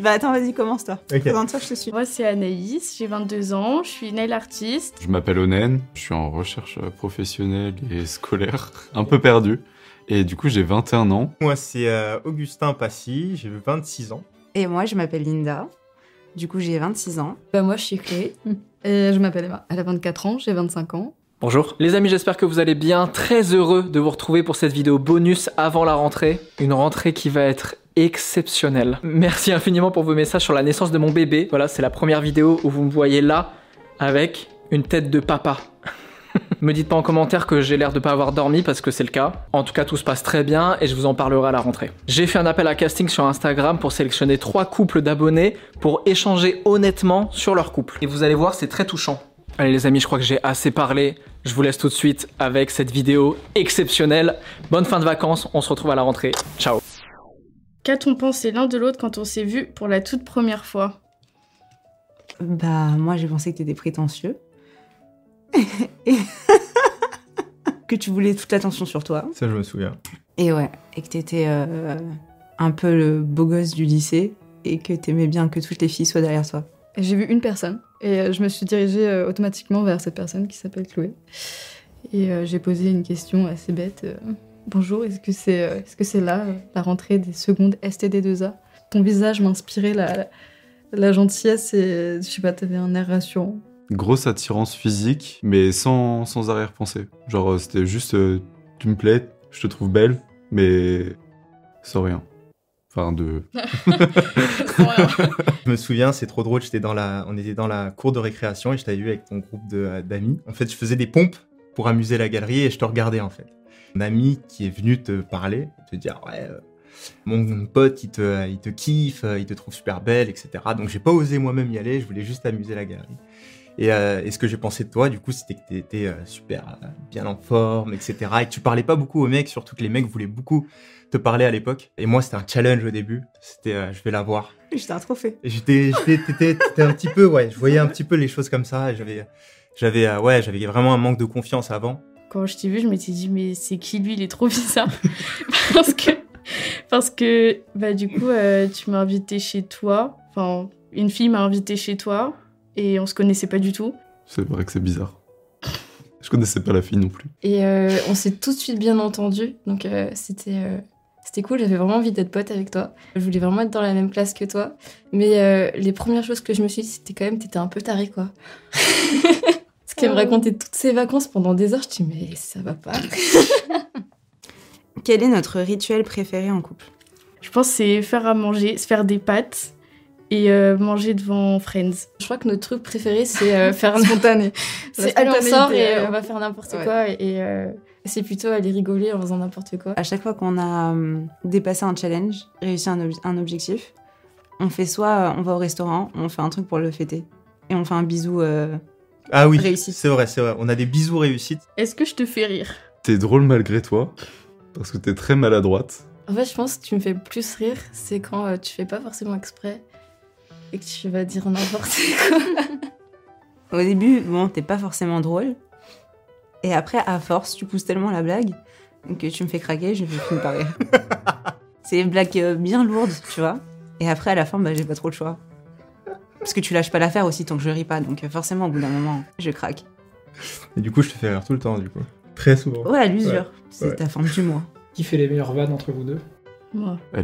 Bah attends, vas-y, commence-toi. Ok. Présente-toi, je te suis. Moi, c'est Anaïs, j'ai 22 ans, je suis nail artiste. Je m'appelle Onen, je suis en recherche euh, professionnelle et scolaire, un peu perdu. Et du coup, j'ai 21 ans. Moi, c'est euh, Augustin Passy, j'ai 26 ans. Et moi, je m'appelle Linda. Du coup, j'ai 26 ans. Bah moi je suis Chloé. Et je m'appelle Emma. Elle a 24 ans, j'ai 25 ans. Bonjour les amis, j'espère que vous allez bien. Très heureux de vous retrouver pour cette vidéo bonus avant la rentrée. Une rentrée qui va être exceptionnelle. Merci infiniment pour vos messages sur la naissance de mon bébé. Voilà, c'est la première vidéo où vous me voyez là avec une tête de papa. me dites pas en commentaire que j'ai l'air de pas avoir dormi parce que c'est le cas. En tout cas, tout se passe très bien et je vous en parlerai à la rentrée. J'ai fait un appel à casting sur Instagram pour sélectionner trois couples d'abonnés pour échanger honnêtement sur leur couple. Et vous allez voir, c'est très touchant. Allez les amis, je crois que j'ai assez parlé. Je vous laisse tout de suite avec cette vidéo exceptionnelle. Bonne fin de vacances, on se retrouve à la rentrée. Ciao. Qu'a-t-on pensé l'un de l'autre quand on s'est vu pour la toute première fois? Bah, moi, j'ai pensé que t'étais prétentieux. Et- que tu voulais toute l'attention sur toi. Ça, je me souviens. Et ouais, et que t'étais euh, un peu le beau gosse du lycée et que t'aimais bien que toutes les filles soient derrière toi. Et J'ai vu une personne et euh, je me suis dirigée euh, automatiquement vers cette personne qui s'appelle Chloé. Et euh, j'ai posé une question assez bête. Bonjour, est-ce que c'est euh, est-ce que c'est là euh, la rentrée des secondes STD2A Ton visage m'inspirait la, la, la gentillesse et je sais pas, t'avais un air rassurant. Grosse attirance physique, mais sans, sans arrière-pensée. Genre, euh, c'était juste, euh, tu me plais, je te trouve belle, mais sans rien. Enfin, de... Je me souviens, c'est trop drôle. J'étais dans la, on était dans la cour de récréation et je t'avais vu avec ton groupe de- d'amis. En fait, je faisais des pompes pour amuser la galerie et je te regardais en fait. Un ami qui est venu te parler, te dire ouais, euh, mon pote il te, il te kiffe, euh, il te trouve super belle, etc. Donc j'ai pas osé moi-même y aller. Je voulais juste amuser la galerie. Et, euh, et ce que j'ai pensé de toi, du coup, c'était que tu étais super bien en forme, etc. Et que tu parlais pas beaucoup aux mecs, surtout que les mecs voulaient beaucoup te parler à l'époque. Et moi, c'était un challenge au début. C'était, je vais la voir. J'étais un trophée. J'étais, un petit peu, ouais, je voyais un petit peu les choses comme ça. J'avais, j'avais, euh, ouais, j'avais vraiment un manque de confiance avant. Quand je t'ai vu, je m'étais dit, mais c'est qui lui? Il est trop bizarre. parce que, parce que bah, du coup, euh, tu m'as invité chez toi. Enfin, une fille m'a invité chez toi et on se connaissait pas du tout. C'est vrai que c'est bizarre. Je connaissais pas la fille non plus. Et euh, on s'est tout de suite bien entendu, donc euh, c'était euh, c'était cool. J'avais vraiment envie d'être pote avec toi. Je voulais vraiment être dans la même classe que toi. Mais euh, les premières choses que je me suis dit, c'était quand même, t'étais un peu taré, quoi. Parce qu'elle me racontait toutes ses vacances pendant des heures. Je dis, mais ça va pas. Quel est notre rituel préféré en couple? Je pense que c'est faire à manger, se faire des pâtes et euh, manger devant Friends. Je crois que notre truc préféré, c'est euh, faire Spontané. C'est allez, on sort et on va faire n'importe Ouais. quoi. Et euh, c'est plutôt aller rigoler en faisant n'importe quoi. À chaque fois qu'on a hum, dépassé un challenge, réussi un, ob- un objectif, on fait soit euh, on va au restaurant, on fait un truc pour le fêter. Et on fait un bisou. Ah oui, Réussite. c'est vrai, c'est vrai. On a des bisous réussites. Est-ce que je te fais rire T'es drôle malgré toi, parce que t'es très maladroite. En fait, je pense que tu me fais plus rire, c'est quand euh, tu fais pas forcément exprès et que tu vas dire n'importe quoi. Au début, bon, t'es pas forcément drôle. Et après, à force, tu pousses tellement la blague que tu me fais craquer, je finis par rire. C'est des blagues euh, bien lourdes, tu vois. Et après, à la fin, bah, j'ai pas trop le choix. Parce que tu lâches pas l'affaire aussi tant que je ris pas. Donc euh, forcément, au bout d'un moment, je craque. Et du coup, je te fais rire tout le temps, du coup. Très souvent. Ouais, à l'usure. C'est ouais. ta fin du mois. Qui fait les meilleures vannes entre vous deux Moi.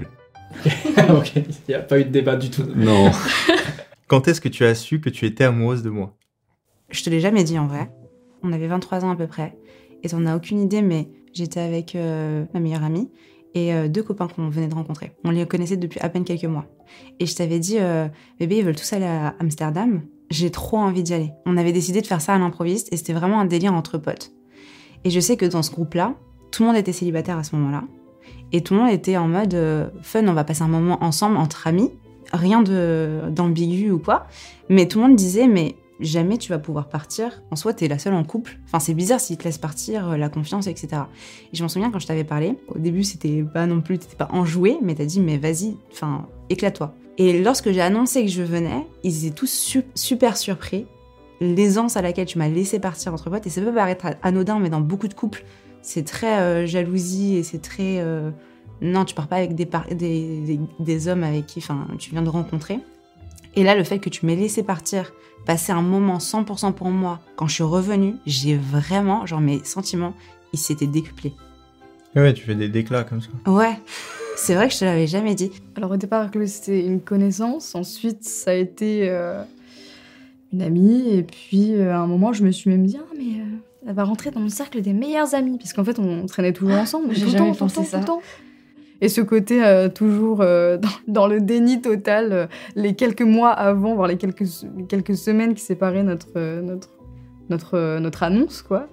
Ok, il n'y a pas eu de débat du tout. Non. Quand est-ce que tu as su que tu étais amoureuse de moi? Je te l'ai jamais dit en vrai. On avait 23 ans à peu près. Et t'en as aucune idée, mais j'étais avec euh, ma meilleure amie et euh, deux copains qu'on venait de rencontrer. On les connaissait depuis à peine quelques mois. Et je t'avais dit, euh, bébé, ils veulent tous aller à Amsterdam. J'ai trop envie d'y aller. On avait décidé de faire ça à l'improviste et c'était vraiment un délire entre potes. Et je sais que dans ce groupe-là, tout le monde était célibataire à ce moment-là. Et tout le monde était en mode euh, fun, on va passer un moment ensemble entre amis. Rien d'ambigu ou quoi. Mais tout le monde disait, mais jamais tu vas pouvoir partir. En soi, t'es la seule en couple. Enfin, c'est bizarre s'ils te laissent partir, euh, la confiance, etc. Et je m'en souviens quand je t'avais parlé. Au début, c'était pas non plus, t'étais pas enjoué, mais t'as dit, mais vas-y, enfin, éclate-toi. Et lorsque j'ai annoncé que je venais, ils étaient tous su- super surpris. L'aisance à laquelle tu m'as laissé partir entre potes, et ça peut paraître anodin, mais dans beaucoup de couples, c'est très euh, jalousie et c'est très. euh, non, tu pars pas avec des, des, des, hommes avec qui tu viens de rencontrer. Et là, le fait que tu m'aies laissé partir, passer un moment 100% pour moi, quand je suis revenue, j'ai vraiment, genre mes sentiments, ils s'étaient décuplés. Ouais, ouais, tu fais des déclats comme ça. Ouais, c'est vrai que je te l'avais jamais dit. Alors au départ, c'était une connaissance. Ensuite, ça a été euh, une amie. Et puis, euh, à un moment, je me suis même dit, ah, mais euh, elle va rentrer dans mon cercle des meilleurs amis. Puisqu'en fait, on traînait toujours ensemble. j'ai jamais temps, pensé temps, ça. tout le temps. Et ce côté euh, toujours euh, dans, dans le déni total, euh, les quelques mois avant, voire les quelques, les quelques semaines qui séparaient notre, notre, notre, notre annonce, quoi.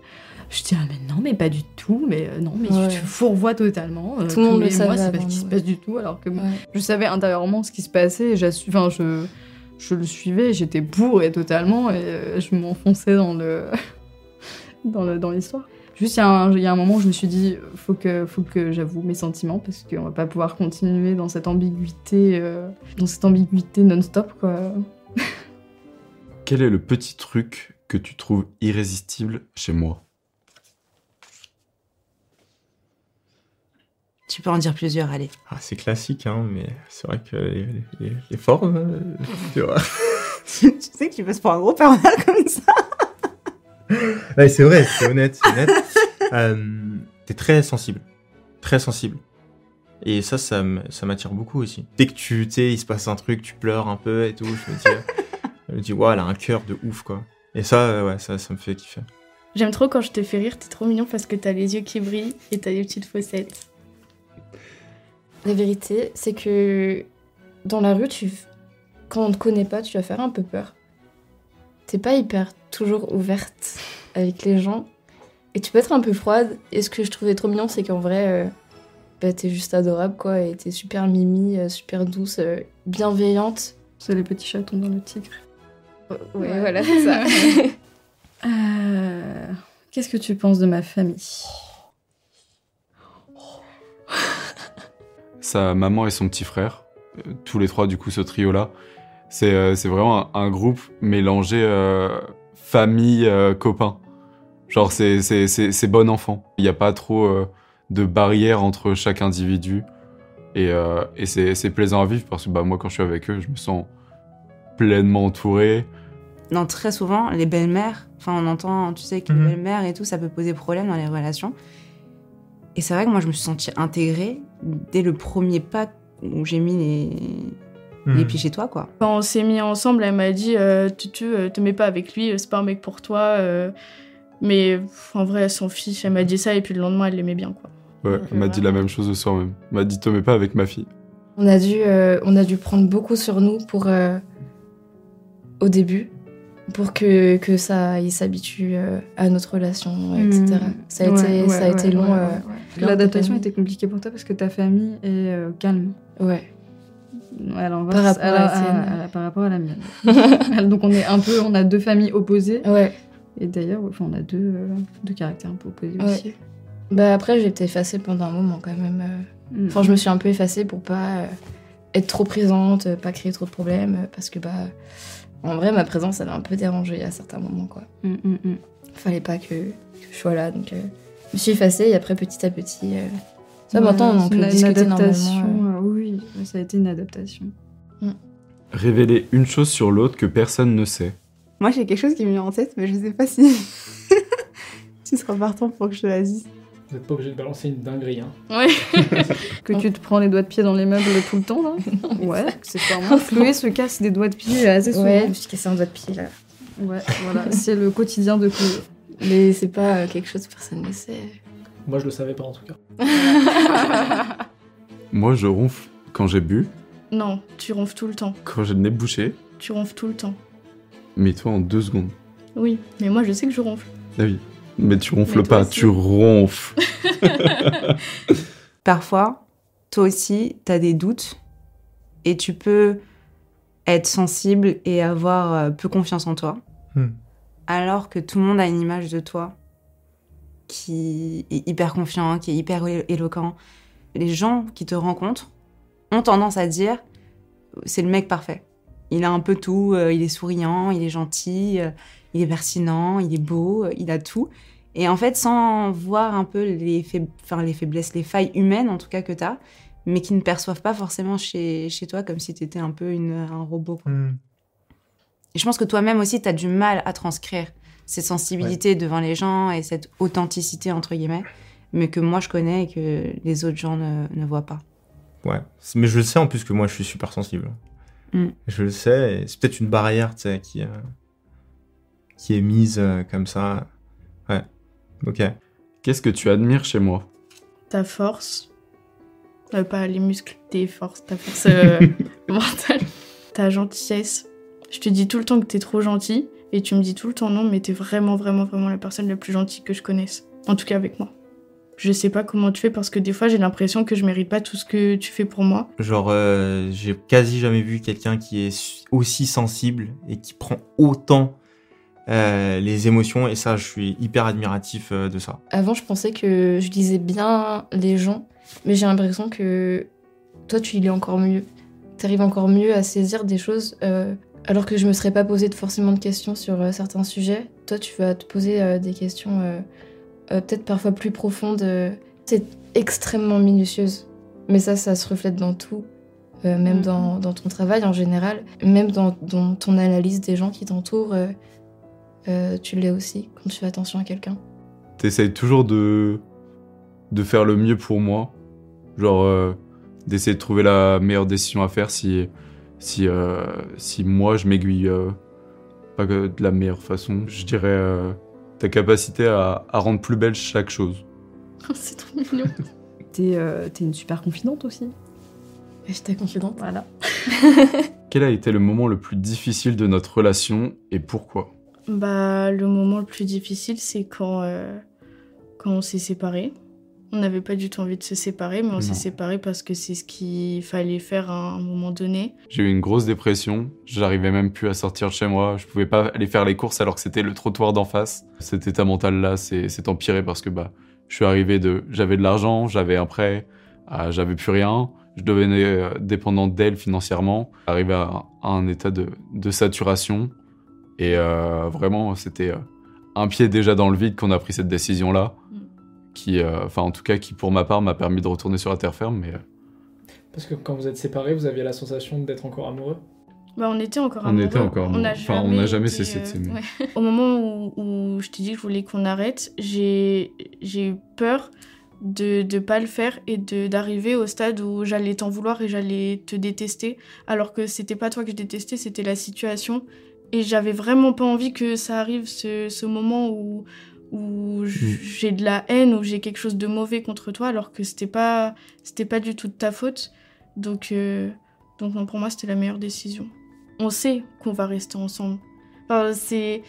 Je dis, ah, mais non, mais pas du tout, mais non, mais Ouais. tu fourvoies totalement. euh, Tout le monde le savait c'est pas ce qui se passe du tout, alors que Ouais. je savais intérieurement ce qui se passait et enfin, je, je le suivais, j'étais bourrée totalement et je m'enfonçais dans le- dans l'histoire. Juste, il y, a un- il y a un moment où je me suis dit, faut que, faut que j'avoue mes sentiments parce qu'on va pas pouvoir continuer dans cette ambiguïté, euh, dans cette ambiguïté non-stop, quoi. Quel est le petit truc que tu trouves irrésistible chez moi? Tu peux en dire plusieurs, allez. Ah, c'est classique, hein, mais c'est vrai que les, les- les formes, euh, tu vois. tu sais que tu passes pour un gros pernal comme ça. Ouais, c'est vrai, c'est honnête, c'est honnête. Euh, T'es très sensible. Très sensible. Et ça, ça m'attire beaucoup aussi. Dès que tu, tu sais, il se passe un truc, tu pleures un peu et tout, je me dis, euh, je me dis, ouais, elle a un cœur de ouf, quoi. Et ça, euh, ouais, ça, ça me fait kiffer. J'aime trop quand je te fais rire, t'es trop mignon parce que t'as les yeux qui brillent et t'as des petites fossettes. La vérité, c'est que dans la rue, tu... quand on te connaît pas, tu vas faire un peu peur. T'es pas hyper toujours ouverte avec les gens et tu peux être un peu froide. Et ce que je trouvais trop mignon, c'est qu'en vrai, euh, bah, t'es juste adorable quoi et t'es super mimi, euh, super douce, euh, bienveillante. C'est les petits chatons dans le tigre. Ouais, Ouais. voilà, c'est ça. Euh, Qu'est-ce que tu penses de ma famille? Sa maman et son petit frère, tous les trois du coup ce trio-là, c'est euh, c'est vraiment un, un groupe mélangé euh, famille, euh, copains. Genre c'est bon enfant. Il n'y a pas trop de barrières entre chaque individu. Et, euh, et c'est plaisant à vivre parce que bah, moi quand je suis avec eux, je me sens pleinement entouré. Non, très souvent, les belles-mères, enfin, on entend, tu sais, que les belles-mères et tout, ça peut poser problème dans les relations. Et c'est vrai que moi, je me suis sentie intégrée dès le premier pas où j'ai mis les, Hmm. les pieds chez toi, quoi. Quand on s'est mis ensemble, elle m'a dit euh, Tutu, euh, te mets pas avec lui, euh, c'est pas un mec pour toi. euh. Mais pff, en vrai, elle s'en fiche. Elle m'a dit ça et puis le lendemain, elle l'aimait bien, quoi. Ouais, elle m'a dit la même chose le soir même. Elle m'a dit te mets pas avec ma fille. On a dû, euh, on a dû prendre beaucoup sur nous pour euh, au début, pour que, que ça il s'habitue à notre relation, Hmm. etc. Ça a été, ça a été long. L'adaptation était compliquée pour toi parce que ta famille est euh, calme. Ouais. Ouais, alors on va Par rapport à par rapport à la mienne. Donc on est un peu, on a deux familles opposées. Ouais. Et d'ailleurs, enfin, on a deux, euh, deux caractères un peu opposés Ouais. aussi. Bah après, j'ai été effacée pendant un moment quand même. euh. Mm. Enfin, je me suis un peu effacée pour pas euh, être trop présente, pas créer trop de problèmes, parce que bah, en vrai, ma présence, elle a un peu dérangé à certains moments, quoi. Mm, mm, mm. Fallait pas que, que je sois là, donc euh, je me suis effacée et après, petit à petit, euh, ça, Ouais, maintenant, on c'est peut une, une discuter adaptation. normalement. euh, oui, ça a été une adaptation. Révéler une chose sur l'autre que personne ne sait. Moi, j'ai quelque chose qui me vient en tête, mais je sais pas si tu seras partant pour que je te la dise. Vous n'êtes pas obligé de balancer une dinguerie. Hein. Ouais. Que tu te prends les doigts de pied dans les meubles tout le temps, là Ouais, c'est sûrement. Chloé se casse des doigts de pied assez souvent. Ouais, je me suis cassé un doigt de pied là. Ouais, voilà, c'est le quotidien de Chloé. Mais c'est pas euh, quelque chose que personne ne sait. Moi, je le savais pas en tout cas. Moi, je ronfle quand j'ai bu, Non, tu ronfles tout le temps. quand j'ai le nez bouché, Tu ronfles tout le temps. mais toi en deux secondes. Oui, mais moi, je sais que je ronfle. Ah oui. Mais tu ronfles Mais pas, aussi. tu ronfles. Parfois, toi aussi, tu as des doutes et tu peux être sensible et avoir euh, peu confiance en toi. Hmm. Alors que tout le monde a une image de toi qui est hyper confiant, qui est hyper éloquent. Les gens qui te rencontrent ont tendance à dire c'est le mec parfait. Il a un peu tout, euh, il est souriant, il est gentil, euh, il est pertinent, il est beau, euh, il a tout. Et en fait, sans voir un peu les, faib- enfin, les faiblesses, les failles humaines en tout cas que tu as, mais qui ne perçoivent pas forcément chez, chez toi comme si tu étais un peu une- un robot. quoi. Hmm. Et je pense que toi-même aussi, tu as du mal à transcrire ces sensibilités devant les gens et cette authenticité, entre guillemets, mais que moi je connais et que les autres gens ne, ne voient pas. Ouais. Mais je le sais en plus que moi, je suis super sensible. Mm. Je le sais. C'est peut-être une barrière, tu sais, qui, euh, qui est mise euh, comme ça. Ouais. Ok. Qu'est-ce que tu admires chez moi? Ta force, euh, pas les muscles, tes forces, ta force euh, mentale, ta gentillesse. Je te dis tout le temps que t'es trop gentil et tu me dis tout le temps non, mais t'es vraiment, vraiment, vraiment la personne la plus gentille que je connaisse. En tout cas avec moi. Je sais pas comment tu fais parce que des fois j'ai l'impression que je mérite pas tout ce que tu fais pour moi. Genre, euh, j'ai quasi jamais vu quelqu'un qui est aussi sensible et qui prend autant euh, les émotions. Et ça, je suis hyper admiratif euh, de ça. Avant, je pensais que je lisais bien les gens, mais j'ai l'impression que toi, tu lis encore mieux. Tu arrives encore mieux à saisir des choses, euh, alors que je me serais pas posé de- forcément de questions sur euh, certains sujets. Toi, tu vas te poser euh, des questions euh, euh, peut-être parfois plus profondes. euh. C'est extrêmement minutieuse, mais ça, ça se reflète dans tout. euh, même Mhm. dans, dans ton travail en général, même dans, dans ton analyse des gens qui t'entourent, euh, euh, tu l'es aussi quand tu fais attention à quelqu'un. T'essayes toujours de, de faire le mieux pour moi. Genre, euh, d'essayer de trouver la meilleure décision à faire si, si, euh, si moi je m'aiguille euh, pas que de la meilleure façon. Je dirais euh, ta capacité à, à rendre plus belle chaque chose. C'est trop mignon. T'es euh, t'es une super confidente aussi. J'étais confidente. Voilà. Quel a été le moment le plus difficile de notre relation et pourquoi? Bah, le moment le plus difficile, c'est quand, euh, quand on s'est séparés. On n'avait pas du tout envie de se séparer, mais on s'est séparés parce que c'est ce qu'il fallait faire à un moment donné. J'ai eu une grosse dépression, j'arrivais même plus à sortir de chez moi, je pouvais pas aller faire les courses alors que c'était le trottoir d'en face. Cet état mental là s'est empiré parce que bah je suis arrivé de j'avais de l'argent, j'avais un prêt, à j'avais plus rien, je devenais euh, dépendant d'elle financièrement, arrivé à, à un état de, de saturation et euh, vraiment c'était euh, un pied déjà dans le vide qu'on a pris cette décision là Mm. Qui euh, enfin en tout cas qui pour ma part m'a permis de retourner sur la terre ferme mais euh, Parce que quand vous êtes séparés, vous aviez la sensation d'être encore amoureux? Bah, on était encore On amoureux. était encore on n'a jamais été, cessé de s'aimer. ouais. Au moment où, où je t'ai dit que je voulais qu'on arrête, j'ai j'ai eu peur de ne pas le faire et de d'arriver au stade où j'allais t'en vouloir et j'allais te détester, alors que c'était pas toi que je détestais, c'était la situation. Et j'avais vraiment pas envie que ça arrive, ce, ce moment où, où j- j'ai de la haine, où j'ai quelque chose de mauvais contre toi, alors que c'était pas, c'était pas du tout de ta faute. Donc, euh, donc non, pour moi, c'était la meilleure décision. On sait qu'on va rester ensemble. Enfin, c'est,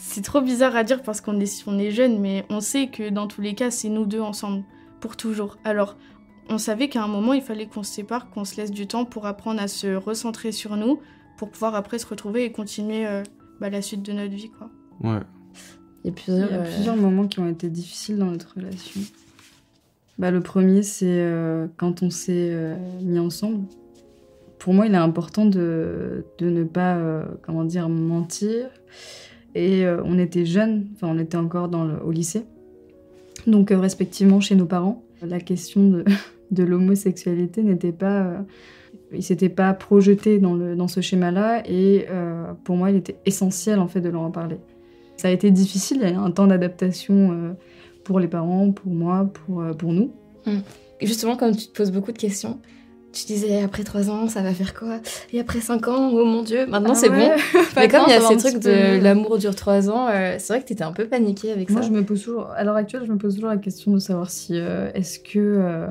c'est trop bizarre à dire parce qu'on est, on est jeune, mais on sait que dans tous les cas, c'est nous deux ensemble, pour toujours. Alors, on savait qu'à un moment, il fallait qu'on se sépare, qu'on se laisse du temps pour apprendre à se recentrer sur nous, pour pouvoir après se retrouver et continuer euh, bah, la suite de notre vie, quoi. ouais Il y a Il plusieurs, y a euh, plusieurs moments qui ont été difficiles dans notre relation. Bah, le premier, c'est euh, quand on s'est euh, mis ensemble. Pour moi, il est important de, de ne pas, euh, comment dire, mentir. Et on était jeunes, enfin, on était encore dans le- au lycée. Donc, respectivement, chez nos parents. La question de, de l'homosexualité n'était pas. il s'était pas projeté dans, le, dans ce schéma-là. Et pour moi, il était essentiel, en fait, de leur en parler. Ça a été difficile, il y a eu un temps d'adaptation euh, pour les parents, pour moi, pour, euh, pour nous. Justement, comme tu te poses beaucoup de questions, tu disais après 3 ans, ça va faire quoi? Et après 5 ans, oh mon dieu, maintenant Ah c'est ouais. bon. Mais comme il y a ces trucs de l'amour dure 3 ans, euh, c'est vrai que t'étais un peu paniquée avec Moi, ça. je me pose toujours, à l'heure actuelle, je me pose toujours la question de savoir si euh, est-ce que euh,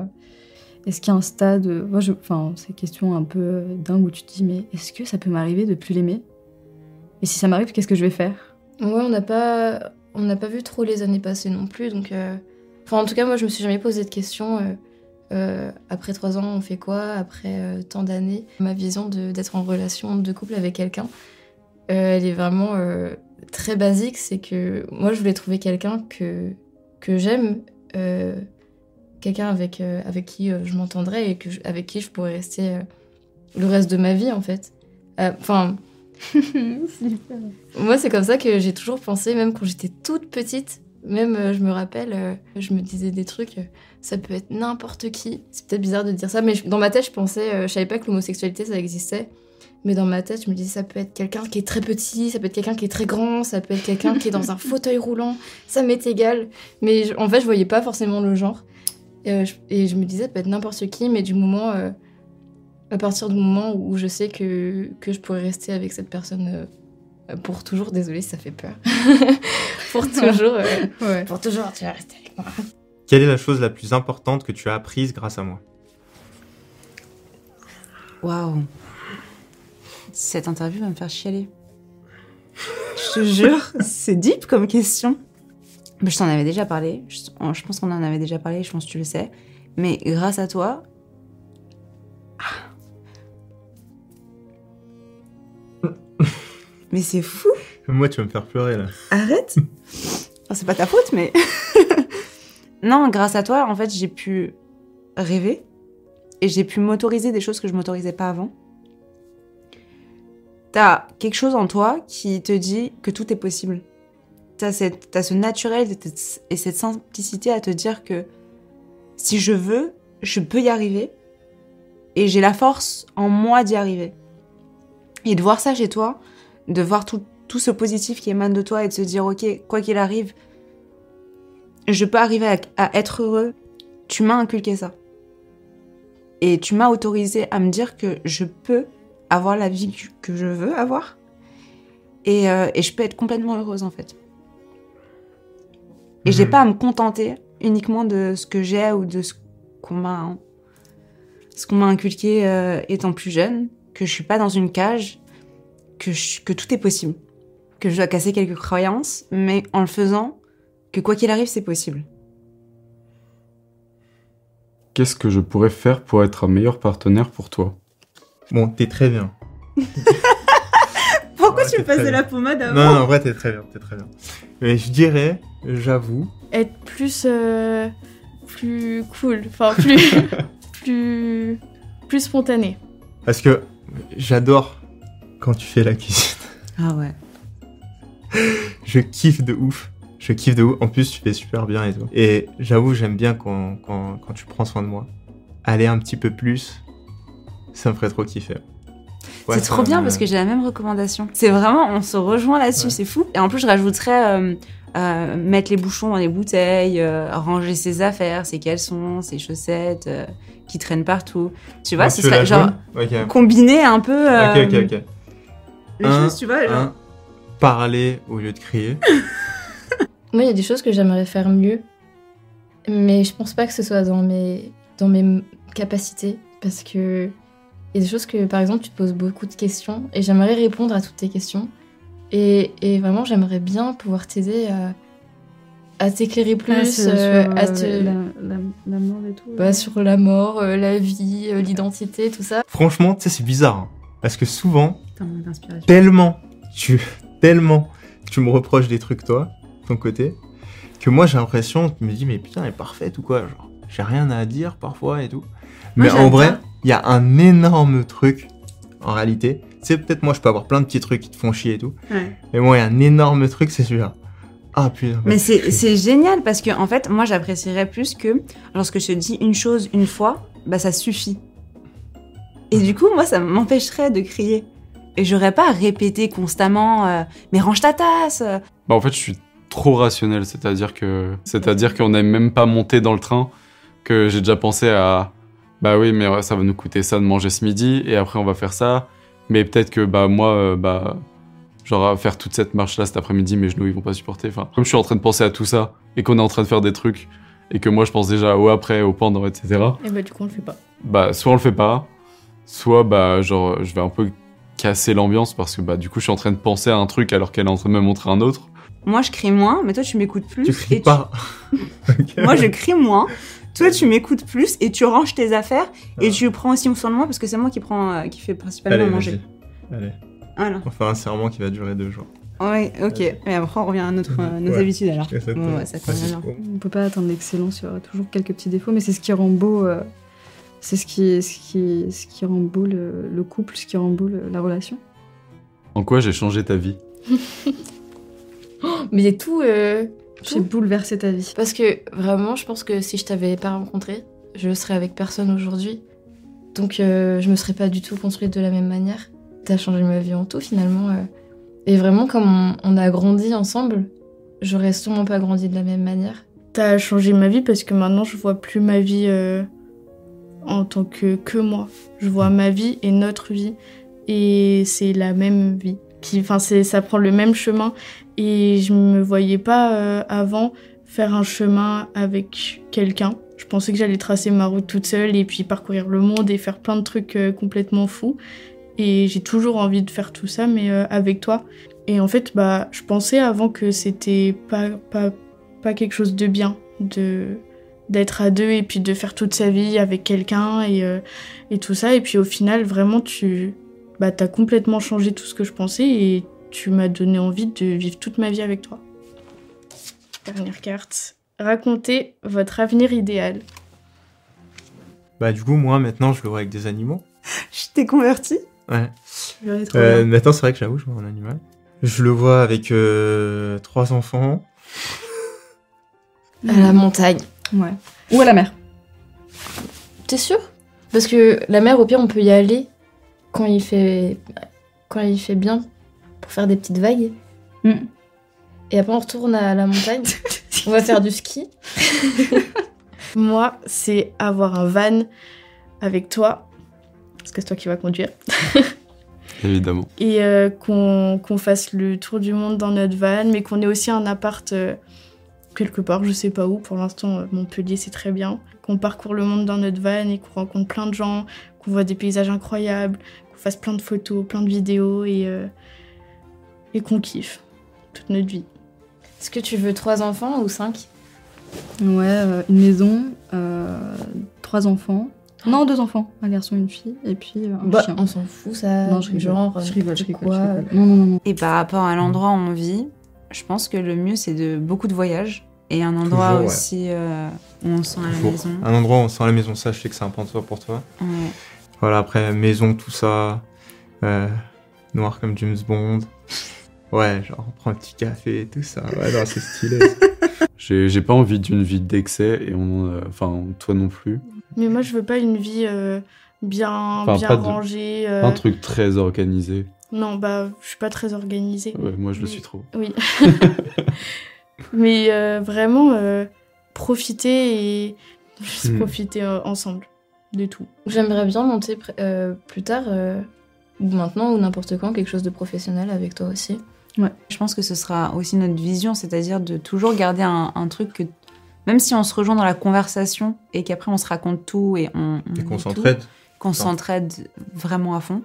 est-ce qu'il y a un stade, moi, je, enfin, c'est une question un peu dingue où tu te dis mais est-ce que ça peut m'arriver de plus l'aimer? Et si ça m'arrive, qu'est-ce que je vais faire? Ouais, on n'a pas, on n'a pas vu trop les années passées non plus, donc. euh, Enfin, en tout cas, moi, je me suis jamais posé de questions. euh, euh, après trois ans, on fait quoi? Après tant d'années Ma vision d'être en relation de couple avec quelqu'un, elle est vraiment très basique. C'est que moi, je voulais trouver quelqu'un que, que j'aime, quelqu'un avec, avec qui je m'entendrais et que avec qui je pourrais rester le reste de ma vie, en fait. Enfin. Moi, c'est comme ça que j'ai toujours pensé, même quand j'étais toute petite. Même, euh, je me rappelle, euh, je me disais des trucs, euh, ça peut être n'importe qui. C'est peut-être bizarre de dire ça, mais dans ma tête, je pensais, je savais pas que l'homosexualité, ça existait. Mais dans ma tête, je me disais, ça peut être quelqu'un qui est très petit, ça peut être quelqu'un qui est très grand, ça peut être quelqu'un qui est dans un fauteuil roulant, ça m'est égal. Mais je- en fait, je voyais pas forcément le genre. Et, euh, je, et je me disais, ça peut être n'importe qui, mais du moment, euh, à partir du moment où je sais que, que je pourrais rester avec cette personne euh, pour toujours, désolée, ça fait peur. pour toujours, euh, Ouais. pour toujours, tu vas rester avec moi. Quelle est la chose la plus importante que tu as apprise grâce à moi? Waouh. Cette interview va me faire chialer. Je te jure, c'est deep comme question. Mais je t'en avais déjà parlé. Je pense qu'on en avait déjà parlé, je pense que tu le sais. Mais grâce à toi. Mais c'est fou. Moi, tu vas me faire pleurer là. Arrête. Enfin, c'est pas ta faute, mais. non, grâce à toi, en fait, j'ai pu rêver et j'ai pu m'autoriser des choses que je m'autorisais pas avant. T'as quelque chose en toi qui te dit que tout est possible. T'as cette- ce naturel et cette simplicité à te dire que si je veux, je peux y arriver et j'ai la force en moi d'y arriver. Et de voir ça chez toi, de voir tout, tout ce positif qui émane de toi et de se dire, ok, quoi qu'il arrive, je peux arriver à, à être heureux, tu m'as inculqué ça. Et tu m'as autorisé à me dire que je peux avoir la vie que- je veux avoir. Et, euh, et je peux être complètement heureuse en fait. Et j'ai Mhm. pas à me contenter uniquement de ce que j'ai ou de ce qu'on m'a ce qu'on m'a inculqué euh, étant plus jeune, que je suis pas dans une cage, que, je- que tout est possible, que je dois casser quelques croyances, mais en le faisant, que quoi qu'il arrive, c'est possible. Qu'est-ce que je pourrais faire pour être un meilleur partenaire pour toi? Bon, t'es très bien. Pourquoi Ouais, tu me faisais bien. la pommade Non, non, en vrai, t'es très bien, t'es très bien. Mais je dirais, j'avoue, Être plus, euh, plus cool, enfin plus, plus, plus spontané. parce que j'adore quand tu fais la cuisine. Ah ouais. Je kiffe de ouf. Je kiffe de ouf. En plus, tu fais super bien et tout. Et j'avoue, j'aime bien quand, quand, quand tu prends soin de moi. Aller un petit peu plus, ça me ferait trop kiffer. Ouais, c'est trop bien me- parce que j'ai la même recommandation. C'est vraiment, on se rejoint là-dessus, Ouais. c'est fou. Et en plus, je rajouterais euh, euh, mettre les bouchons dans les bouteilles, euh, ranger ses affaires, ses caleçons, ses chaussettes qui traînent partout. Tu vois, Ah, ce serait genre combiner un peu Ok, ok, ok. Les Un, choses, tu vois. genre. un, parler au lieu de crier. Moi, il y a des choses que j'aimerais faire mieux, mais je pense pas que ce soit dans mes, dans mes capacités, parce que il y a des choses que, par exemple, tu te poses beaucoup de questions, et j'aimerais répondre à toutes tes questions, et, et vraiment, j'aimerais bien pouvoir t'aider à, à t'éclairer plus, Ah, euh, sur, à euh, te- la, la, la mort et tout. bah, sur la mort, euh, la vie, euh, l'identité, tout ça. Franchement, tu sais, c'est bizarre. hein. Parce que souvent, Putain, manque d'inspiration. tellement, tu, tellement, tu me reproches des trucs, toi, ton côté, que moi, j'ai l'impression, je me dis, mais putain, elle est parfaite ou quoi Genre, j'ai rien à dire parfois et tout. Mais en vrai, il y a un énorme truc, en réalité. Tu sais, peut-être moi, je peux avoir plein de petits trucs qui te font chier et tout. Ouais. Mais moi, il y a un énorme truc, c'est celui-là. Ah putain. Mais c'est c'est génial parce que en fait, moi j'apprécierais plus que lorsque je te dis une chose une fois, bah ça suffit. Et du coup, moi ça m'empêcherait de crier. Et j'aurais pas à répéter constamment euh, mais range ta tasse. euh. Bah en fait, je suis trop rationnel, c'est-à-dire que c'est-à-dire qu'on n'est même pas monté dans le train que j'ai déjà pensé à bah oui, mais ça va nous coûter ça de manger ce midi et après on va faire ça, mais peut-être que bah moi euh, bah genre à faire toute cette marche là cet après-midi mes genoux ils vont pas supporter. Enfin, comme je suis en train de penser à tout ça et qu'on est en train de faire des trucs et que moi je pense déjà au après, au pendant, etc. Et bah, du coup, on le fait pas. Bah soit on le fait pas, soit bah genre je vais un peu casser l'ambiance parce que bah du coup je suis en train de penser à un truc alors qu'elle est en train de me montrer un autre. Moi, je crie moins, mais toi, tu m'écoutes plus. Tu cries et pas. Moi, je crie moins. Toi, tu m'écoutes plus et tu ranges tes affaires et Ah. tu prends aussi soin de moi parce que c'est moi qui prends, euh, qui fait principalement Allez, manger. Allez. Voilà. On fait un serment qui va durer deux jours. Ouais, ok. Et après, on revient à notre, euh, nos Ouais. habitudes alors. Bon, ouais, ça. On peut pas atteindre l'excellence, il y aura toujours quelques petits défauts, mais c'est ce qui rend beau. euh, c'est ce qui, ce, qui, ce qui rend beau le, le couple, ce qui rend beau le- la relation. En quoi j'ai changé ta vie Mais il y a tout. euh, J'ai bouleversé ta vie. Parce que vraiment, je pense que si je t'avais pas rencontré, je serais avec personne aujourd'hui. Donc euh, je me serais pas du tout construite de la même manière. T'as changé ma vie en tout finalement. euh. Et vraiment, comme on, on a grandi ensemble, j'aurais sûrement pas grandi de la même manière. T'as changé ma vie parce que maintenant je vois plus ma vie euh, en tant que que moi. Je vois ma vie et notre vie et c'est la même vie. Qui, enfin, ça prend le même chemin et je me voyais pas euh, avant faire un chemin avec quelqu'un. Je pensais que j'allais tracer ma route toute seule et puis parcourir le monde et faire plein de trucs euh, complètement fous. Et j'ai toujours envie de faire tout ça, mais euh, avec toi. Et en fait, bah, je pensais avant que c'était pas, pas, pas quelque chose de bien de d'être à deux et puis de faire toute sa vie avec quelqu'un et, euh, et tout ça. Et puis au final, vraiment, tu bah, as complètement changé tout ce que je pensais et tu m'as donné envie de vivre toute ma vie avec toi. Dernière carte. Racontez votre avenir idéal. Bah, du coup, moi, maintenant, je le vois avec des animaux. Je t'ai converti Ouais. Euh, maintenant, c'est vrai que j'avoue, je vois un animal. Je le vois avec euh, trois enfants. À la montagne. Ouais. Ou à la mer. T'es sûr? Parce que la mer, au pire, on peut y aller quand il fait, quand il fait bien pour faire des petites vagues. Mm. Et après, on retourne à la montagne. on va faire du ski. Moi, c'est avoir un van avec toi. Parce que c'est toi qui vas conduire. Évidemment. et euh, qu'on qu'on fasse le tour du monde dans notre van, mais qu'on ait aussi un appart euh, quelque part, je sais pas où. Pour l'instant, euh, Montpellier, c'est très bien. Qu'on parcourt le monde dans notre van et qu'on rencontre plein de gens, qu'on voit des paysages incroyables, qu'on fasse plein de photos, plein de vidéos et, euh, et qu'on kiffe toute notre vie. Est-ce que tu veux trois enfants ou cinq? Ouais, euh, une maison, euh, trois enfants. Non, deux enfants, un garçon, une fille, et puis un Bah, chien. on s'en fout, ça. Non, je rigole, genre, je rigole, je rigole, quoi, je rigole. Non, non, non, non. Et par rapport à l'endroit où on vit, je pense que le mieux, c'est de beaucoup de voyages. Et un endroit Toujours, ouais. aussi euh, où on sent la maison. Un endroit où on sent la maison, ça, je sais que c'est important pour toi. Ouais. Voilà, après, maison, tout ça. euh, noir comme James Bond. Ouais, genre, on prend un petit café et tout ça. Ouais, non, c'est stylé. J'ai j'ai pas envie d'une vie d'excès et on, euh, enfin toi non plus. Mais moi, je veux pas une vie euh, bien, Enfin, bien de- rangée. euh, Un truc très organisé. Non, bah, je suis pas très organisée. Ouais, moi je le suis trop. Oui. Mais euh, vraiment, euh, profiter et juste Hmm. profiter euh, ensemble de tout. J'aimerais bien monter euh, plus tard, euh, ou maintenant, ou n'importe quand, quelque chose de professionnel avec toi aussi. Je pense que ce sera aussi notre vision, c'est-à-dire de toujours garder un, un truc que, même si on se rejoint dans la conversation et qu'après on se raconte tout et on, on Et qu'on s'entraide. qu'on s'entraide vraiment à fond,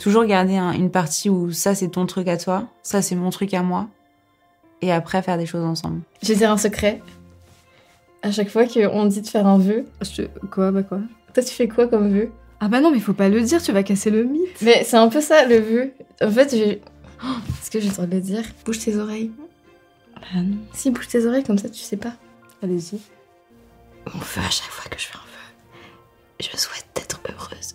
toujours garder un- une partie où ça c'est ton truc à toi, ça c'est mon truc à moi, et après faire des choses ensemble. Je vais dire un secret. À chaque fois qu'on dit de faire un vœu, Je- Quoi, bah quoi? Toi tu fais quoi comme vœu? Ah bah non, mais faut pas le dire, tu vas casser le mythe. Mais c'est un peu ça le vœu. En fait, j'ai. Oh, Est-ce que j'ai le droit de le dire Bouge tes oreilles. Bah non. Si, bouge tes oreilles, comme ça tu sais pas. Allez-y. Mon vœu, à chaque fois que je fais un vœu, je souhaite d'être heureuse